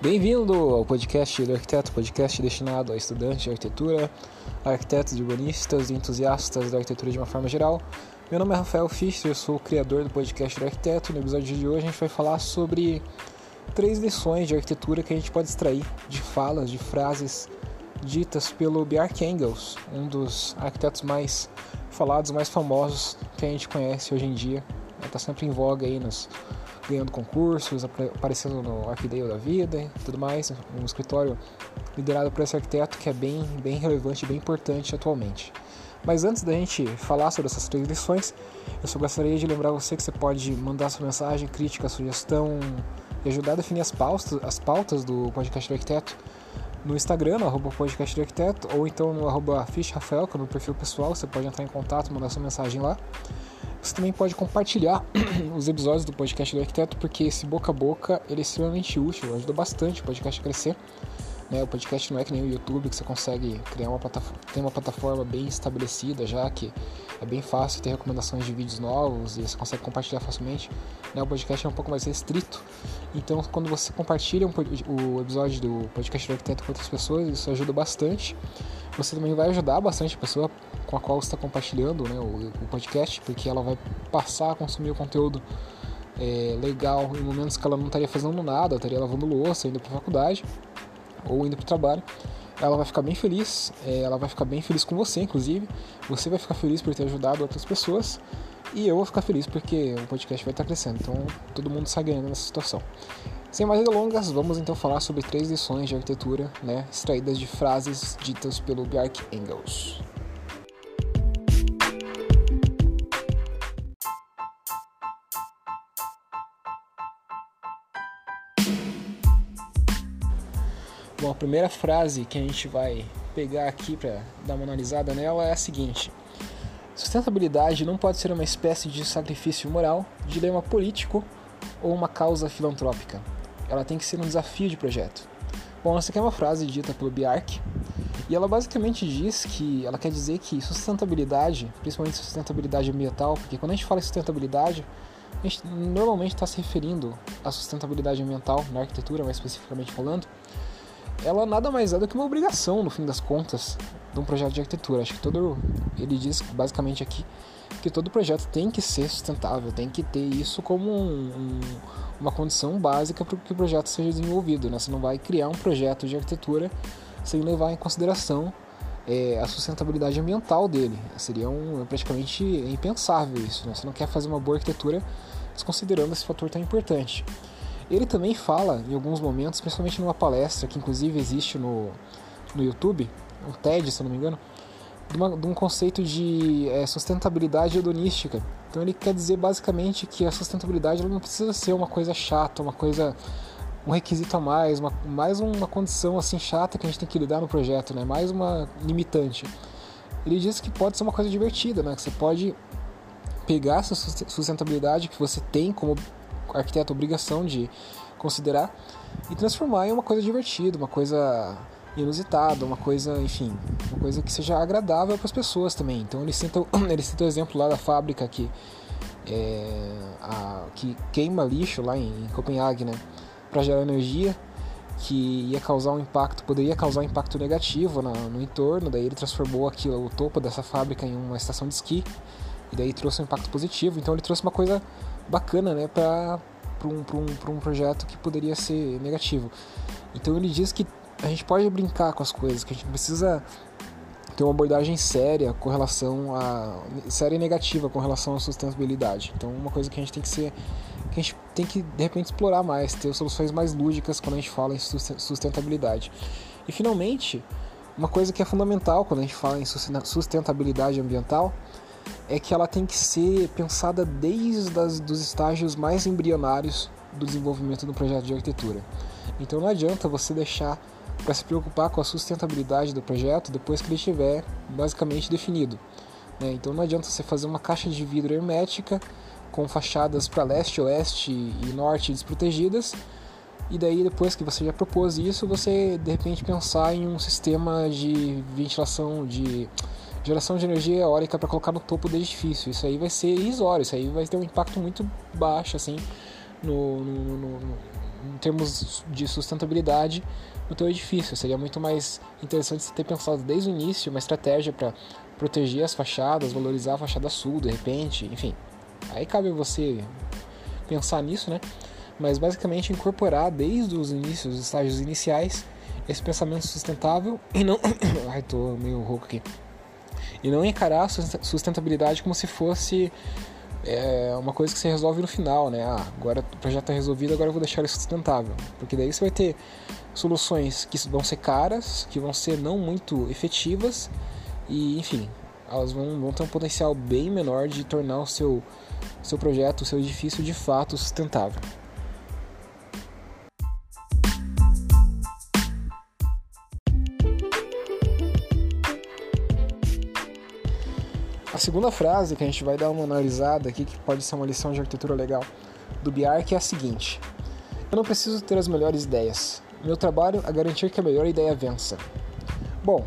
Bem-vindo ao podcast do Arquiteto, podcast destinado a estudantes de arquitetura, arquitetos, urbanistas e entusiastas da arquitetura de uma forma geral. Meu nome é Rafael Fischer, eu sou o criador do podcast do Arquiteto. No episódio de hoje a gente vai falar sobre três lições de arquitetura que a gente pode extrair de falas, de frases ditas pelo Bjarke Engels, um dos arquitetos mais falados, mais famosos que a gente conhece hoje em dia. Está sempre em voga aí nos ganhando concursos, aparecendo no Arquidale da Vida e tudo mais, um escritório liderado por esse arquiteto que é bem, bem relevante bem importante atualmente. Mas antes da gente falar sobre essas três lições, eu só gostaria de lembrar você que você pode mandar sua mensagem, crítica, sugestão e ajudar a definir as pautas, as pautas do podcast do arquiteto no Instagram, no arroba podcast do arquiteto, ou então no arroba Rafael, que é no perfil pessoal, você pode entrar em contato, mandar sua mensagem lá. Você também pode compartilhar os episódios do podcast do arquiteto, porque esse boca a boca ele é extremamente útil, ajuda bastante o podcast a crescer. Né? O podcast não é que nem o YouTube, que você consegue criar uma plataforma, tem uma plataforma bem estabelecida já, que é bem fácil ter recomendações de vídeos novos e você consegue compartilhar facilmente. Né? O podcast é um pouco mais restrito, então quando você compartilha um, o episódio do podcast do arquiteto com outras pessoas, isso ajuda bastante. Você também vai ajudar bastante a pessoa com a qual você está compartilhando né, o, o, podcast, porque ela vai passar a consumir o conteúdo é, legal em momentos que ela não estaria fazendo nada, estaria lavando louça, indo para a faculdade ou indo para o trabalho. Ela vai ficar bem feliz, é, ela vai ficar bem feliz com você, inclusive. Você vai ficar feliz por ter ajudado outras pessoas e eu vou ficar feliz porque o podcast vai estar crescendo. Então todo mundo sai ganhando nessa situação. Sem mais delongas, vamos então falar sobre três lições de arquitetura, né, extraídas de frases ditas pelo Bjarke Engels. Primeira frase que a gente vai pegar aqui para dar uma analisada nela é a seguinte: Sustentabilidade não pode ser uma espécie de sacrifício moral, dilema político ou uma causa filantrópica. Ela tem que ser um desafio de projeto. Bom, essa aqui é uma frase dita pelo Bjark e ela basicamente diz que ela quer dizer que sustentabilidade, principalmente sustentabilidade ambiental, porque quando a gente fala em sustentabilidade, a gente normalmente está se referindo à sustentabilidade ambiental na arquitetura, mais especificamente falando, ela nada mais é do que uma obrigação, no fim das contas, de um projeto de arquitetura. Acho que todo. Ele diz basicamente aqui que todo projeto tem que ser sustentável, tem que ter isso como um, um, uma condição básica para que o projeto seja desenvolvido. Né? Você não vai criar um projeto de arquitetura sem levar em consideração é, a sustentabilidade ambiental dele. Seria um, praticamente impensável isso. Né? Você não quer fazer uma boa arquitetura desconsiderando esse fator tão importante. Ele também fala, em alguns momentos, principalmente numa palestra que inclusive existe no, no YouTube, um TED, se eu não me engano, de, uma, de um conceito de é, sustentabilidade hedonística. Então ele quer dizer basicamente que a sustentabilidade não precisa ser uma coisa chata, uma coisa um requisito a mais, uma, mais uma condição assim chata que a gente tem que lidar no projeto, né? Mais uma limitante. Ele diz que pode ser uma coisa divertida, né? Que você pode pegar essa sustentabilidade que você tem como arquiteto obrigação de considerar e transformar em uma coisa divertida, uma coisa inusitada, uma coisa, enfim, uma coisa que seja agradável para as pessoas também. Então ele cita, ele cita o exemplo lá da fábrica que, é, a, que queima lixo lá em, em Copenhague, né, para gerar energia que ia causar um impacto, poderia causar um impacto negativo no, no entorno. Daí ele transformou aquilo, o topo dessa fábrica em uma estação de esqui e daí trouxe um impacto positivo. Então ele trouxe uma coisa bacana, né, para um, um, um projeto que poderia ser negativo. Então ele diz que a gente pode brincar com as coisas, que a gente precisa ter uma abordagem séria com relação a séria e negativa com relação à sustentabilidade. Então uma coisa que a gente tem que ser que a gente tem que de repente explorar mais, ter soluções mais lúdicas quando a gente fala em sustentabilidade. E finalmente, uma coisa que é fundamental quando a gente fala em sustentabilidade ambiental é que ela tem que ser pensada desde as, dos estágios mais embrionários do desenvolvimento do projeto de arquitetura. Então não adianta você deixar para se preocupar com a sustentabilidade do projeto depois que ele estiver basicamente definido. Né? Então não adianta você fazer uma caixa de vidro hermética com fachadas para leste, oeste e norte desprotegidas e daí depois que você já propôs isso, você de repente pensar em um sistema de ventilação, de geração de energia eólica para colocar no topo do edifício. Isso aí vai ser irrisório, isso aí vai ter um impacto muito baixo assim no, no, no, em termos de sustentabilidade no teu edifício. Seria muito mais interessante você ter pensado desde o início uma estratégia para proteger as fachadas, valorizar a fachada sul, de repente, enfim. Aí cabe você pensar nisso, né? Mas basicamente incorporar desde os inícios, os estágios iniciais, esse pensamento sustentável e não. Ai, tô meio rouco aqui. E não encarar a sustentabilidade como se fosse é, uma coisa que você resolve no final, né? Ah, agora o projeto está resolvido, agora eu vou deixar ele sustentável. Porque daí você vai ter soluções que vão ser caras, que vão ser não muito efetivas e, enfim, elas vão, vão ter um potencial bem menor de tornar o seu, seu projeto, o seu edifício de fato sustentável. Segunda frase que a gente vai dar uma analisada aqui, que pode ser uma lição de arquitetura legal do Bjark, é a seguinte: Eu não preciso ter as melhores ideias. Meu trabalho é garantir que a melhor ideia vença. Bom,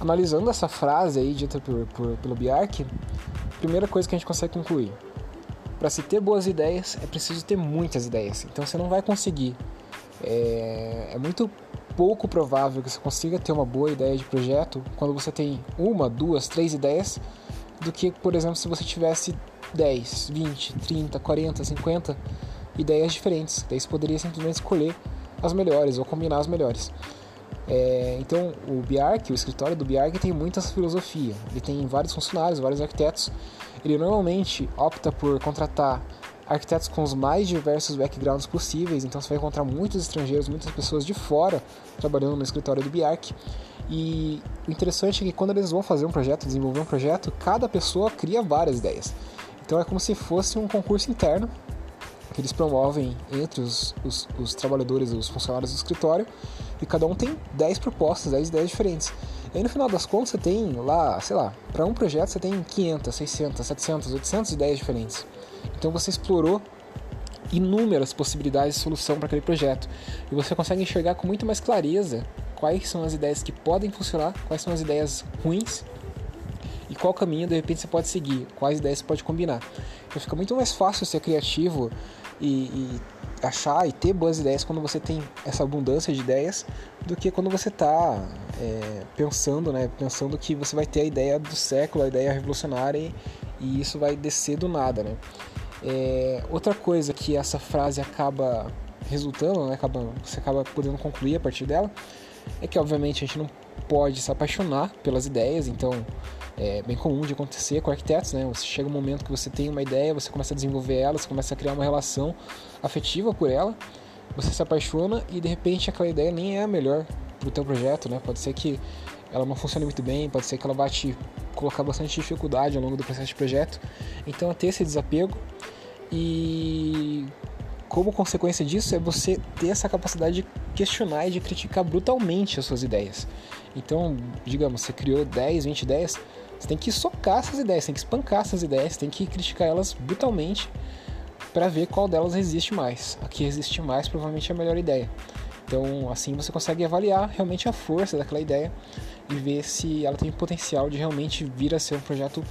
analisando essa frase aí dita por, por, pelo Bjark, primeira coisa que a gente consegue concluir: para se ter boas ideias é preciso ter muitas ideias. Então você não vai conseguir. É, é muito pouco provável que você consiga ter uma boa ideia de projeto quando você tem uma, duas, três ideias do que, por exemplo, se você tivesse 10, 20, 30, 40, 50 ideias diferentes. Daí você poderia simplesmente escolher as melhores ou combinar as melhores. É, então, o Biark, o escritório do Biark tem muita filosofia. Ele tem vários funcionários, vários arquitetos. Ele normalmente opta por contratar arquitetos com os mais diversos backgrounds possíveis. Então, você vai encontrar muitos estrangeiros, muitas pessoas de fora trabalhando no escritório do Biark. E o interessante é que quando eles vão fazer um projeto, desenvolver um projeto, cada pessoa cria várias ideias. Então é como se fosse um concurso interno que eles promovem entre os, os, os trabalhadores, os funcionários do escritório, e cada um tem 10 propostas, 10 ideias diferentes. E aí no final das contas você tem lá, sei lá, para um projeto você tem 500, 600, 700, 800 ideias diferentes. Então você explorou inúmeras possibilidades de solução para aquele projeto. E você consegue enxergar com muito mais clareza quais são as ideias que podem funcionar, quais são as ideias ruins e qual caminho de repente você pode seguir, quais ideias você pode combinar. Então fica muito mais fácil ser criativo e, e achar e ter boas ideias quando você tem essa abundância de ideias do que quando você está é, pensando, né, pensando que você vai ter a ideia do século, a ideia revolucionária e, e isso vai descer do nada, né? É, outra coisa que essa frase acaba resultando, né, acaba, você acaba podendo concluir a partir dela, é que obviamente a gente não pode se apaixonar pelas ideias, então é bem comum de acontecer com arquitetos, né? Você chega um momento que você tem uma ideia, você começa a desenvolver ela, você começa a criar uma relação afetiva por ela, você se apaixona e de repente aquela ideia nem é a melhor para o teu projeto, né? Pode ser que ela não funcione muito bem, pode ser que ela vá te colocar bastante dificuldade ao longo do processo de projeto. Então é ter esse desapego e como consequência disso é você ter essa capacidade de questionar e de criticar brutalmente as suas ideias. Então, digamos, você criou 10, 20 ideias, você tem que socar essas ideias, tem que espancar essas ideias, tem que criticar elas brutalmente para ver qual delas resiste mais. A que resiste mais provavelmente é a melhor ideia. Então, assim você consegue avaliar realmente a força daquela ideia e ver se ela tem potencial de realmente vir a ser um projeto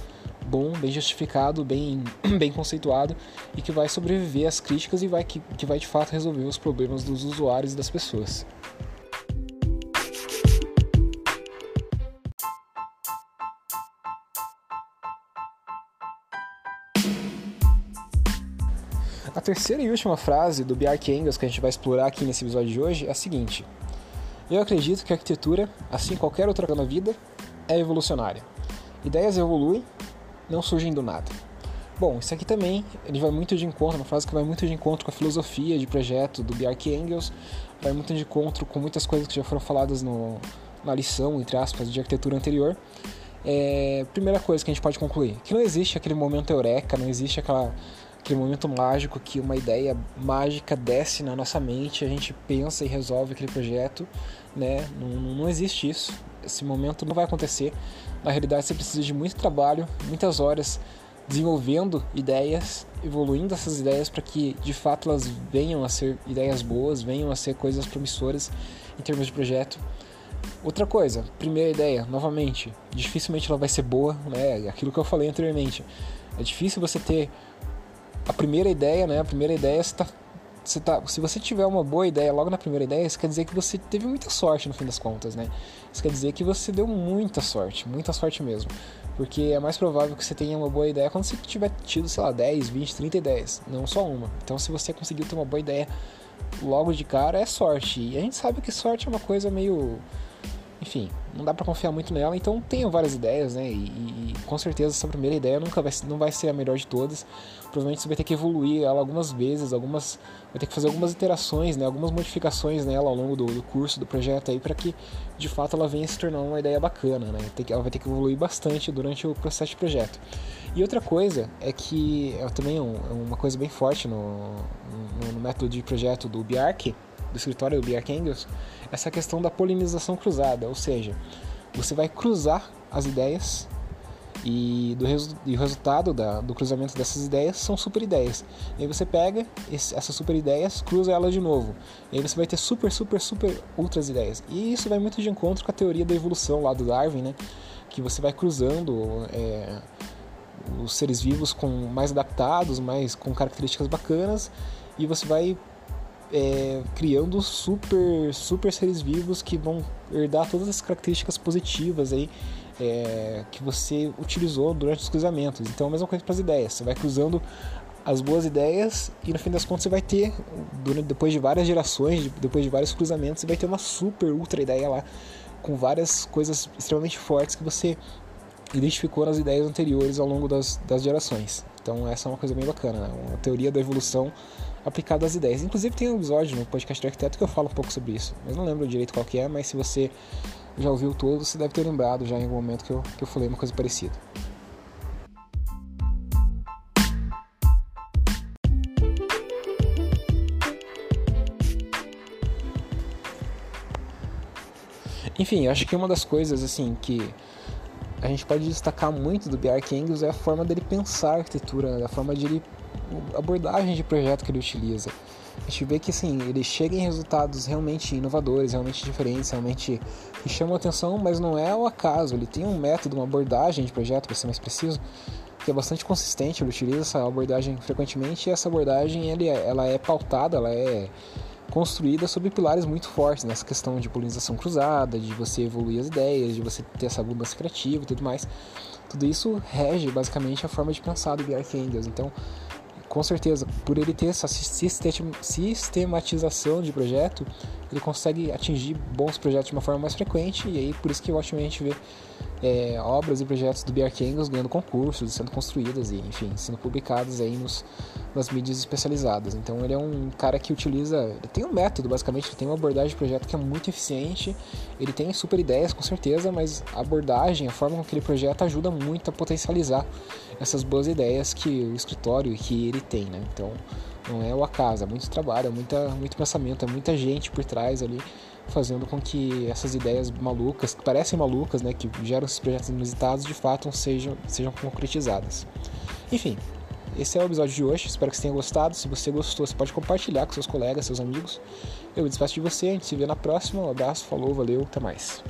bom, bem justificado, bem, bem conceituado e que vai sobreviver às críticas e vai, que, que vai de fato resolver os problemas dos usuários e das pessoas. A terceira e última frase do Bjark Engels que a gente vai explorar aqui nesse episódio de hoje é a seguinte: Eu acredito que a arquitetura, assim qualquer outra na vida, é evolucionária. Ideias evoluem não surgem do nada. Bom, isso aqui também ele vai muito de encontro, uma frase que vai muito de encontro com a filosofia de projeto do Bjark Engels, vai muito de encontro com muitas coisas que já foram faladas no, na lição, entre aspas, de arquitetura anterior. É, primeira coisa que a gente pode concluir, que não existe aquele momento eureka, não existe aquela, aquele momento mágico que uma ideia mágica desce na nossa mente, a gente pensa e resolve aquele projeto, né? Não, não existe isso. Esse momento não vai acontecer. Na realidade, você precisa de muito trabalho, muitas horas desenvolvendo ideias, evoluindo essas ideias para que de fato elas venham a ser ideias boas, venham a ser coisas promissoras em termos de projeto. Outra coisa, primeira ideia, novamente, dificilmente ela vai ser boa, né? Aquilo que eu falei anteriormente. É difícil você ter a primeira ideia, né? A primeira ideia está você tá, se você tiver uma boa ideia logo na primeira ideia, isso quer dizer que você teve muita sorte no fim das contas, né? Isso quer dizer que você deu muita sorte, muita sorte mesmo. Porque é mais provável que você tenha uma boa ideia quando você tiver tido, sei lá, 10, 20, 30 ideias, não só uma. Então, se você conseguiu ter uma boa ideia logo de cara, é sorte. E a gente sabe que sorte é uma coisa meio enfim, não dá para confiar muito nela, então tenho várias ideias, né? E, e, com certeza essa primeira ideia nunca vai, não vai ser a melhor de todas. Provavelmente você vai ter que evoluir ela algumas vezes, algumas vai ter que fazer algumas iterações, né? Algumas modificações nela ao longo do, do curso, do projeto aí, para que de fato ela venha se tornar uma ideia bacana, né? Ela vai ter que evoluir bastante durante o processo de projeto. E outra coisa é que é também um, é uma coisa bem forte no, no, no método de projeto do Biark, do escritório do Bjark Engels, essa questão da polinização cruzada, ou seja, você vai cruzar as ideias e, do resu e o resultado da, do cruzamento dessas ideias são super ideias. E aí você pega esse, essas super ideias, cruza elas de novo. E aí você vai ter super, super, super outras ideias. E isso vai muito de encontro com a teoria da evolução lá do Darwin, né? Que você vai cruzando é, os seres vivos com mais adaptados, mais com características bacanas, e você vai é, criando super, super seres vivos que vão herdar todas as características positivas aí é, que você utilizou durante os cruzamentos. Então a mesma coisa para as ideias. Você vai cruzando as boas ideias e no fim das contas você vai ter, depois de várias gerações, depois de vários cruzamentos, você vai ter uma super ultra ideia lá com várias coisas extremamente fortes que você identificou nas ideias anteriores ao longo das, das gerações. Então essa é uma coisa bem bacana, né? uma teoria da evolução aplicado às ideias. Inclusive tem um episódio no podcast do arquiteto que eu falo um pouco sobre isso. Mas não lembro direito qual que é, mas se você já ouviu todo, você deve ter lembrado já em algum momento que eu, que eu falei uma coisa parecida. Enfim, acho que uma das coisas assim que a gente pode destacar muito do Bjark Engels é a forma dele pensar a arquitetura, né? a forma de ele abordagem de projeto que ele utiliza. A gente vê que assim, ele chega em resultados realmente inovadores, realmente diferentes, realmente que chamam atenção, mas não é ao acaso. Ele tem um método, uma abordagem de projeto, para ser mais preciso, que é bastante consistente. Ele utiliza essa abordagem frequentemente e essa abordagem ele, é, ela é pautada, ela é construída sobre pilares muito fortes nessa questão de polinização cruzada, de você evoluir as ideias, de você ter essa abundância criativa e tudo mais. Tudo isso rege basicamente a forma de pensar do Bjark Engels. Então, com certeza, por ele ter essa sistematização de projeto, ele consegue atingir bons projetos de uma forma mais frequente e aí por isso que acho que a gente vê é, obras e projetos do Bjark Engels ganhando concursos, sendo construídas e, enfim, sendo publicadas aí nos, nas mídias especializadas. Então ele é um cara que utiliza, ele tem um método, basicamente, ele tem uma abordagem de projeto que é muito eficiente, ele tem super ideias, com certeza, mas a abordagem, a forma com que ele projeta ajuda muito a potencializar essas boas ideias que o escritório e que ele tem, né? Então não é o acaso, é muito trabalho, é muita, muito pensamento, é muita gente por trás ali fazendo com que essas ideias malucas, que parecem malucas, né, que geram esses projetos inusitados, de fato sejam, sejam concretizadas. Enfim, esse é o episódio de hoje, espero que você tenha gostado. Se você gostou, você pode compartilhar com seus colegas, seus amigos. Eu me despeço de você, a gente se vê na próxima. Um abraço, falou, valeu, até mais.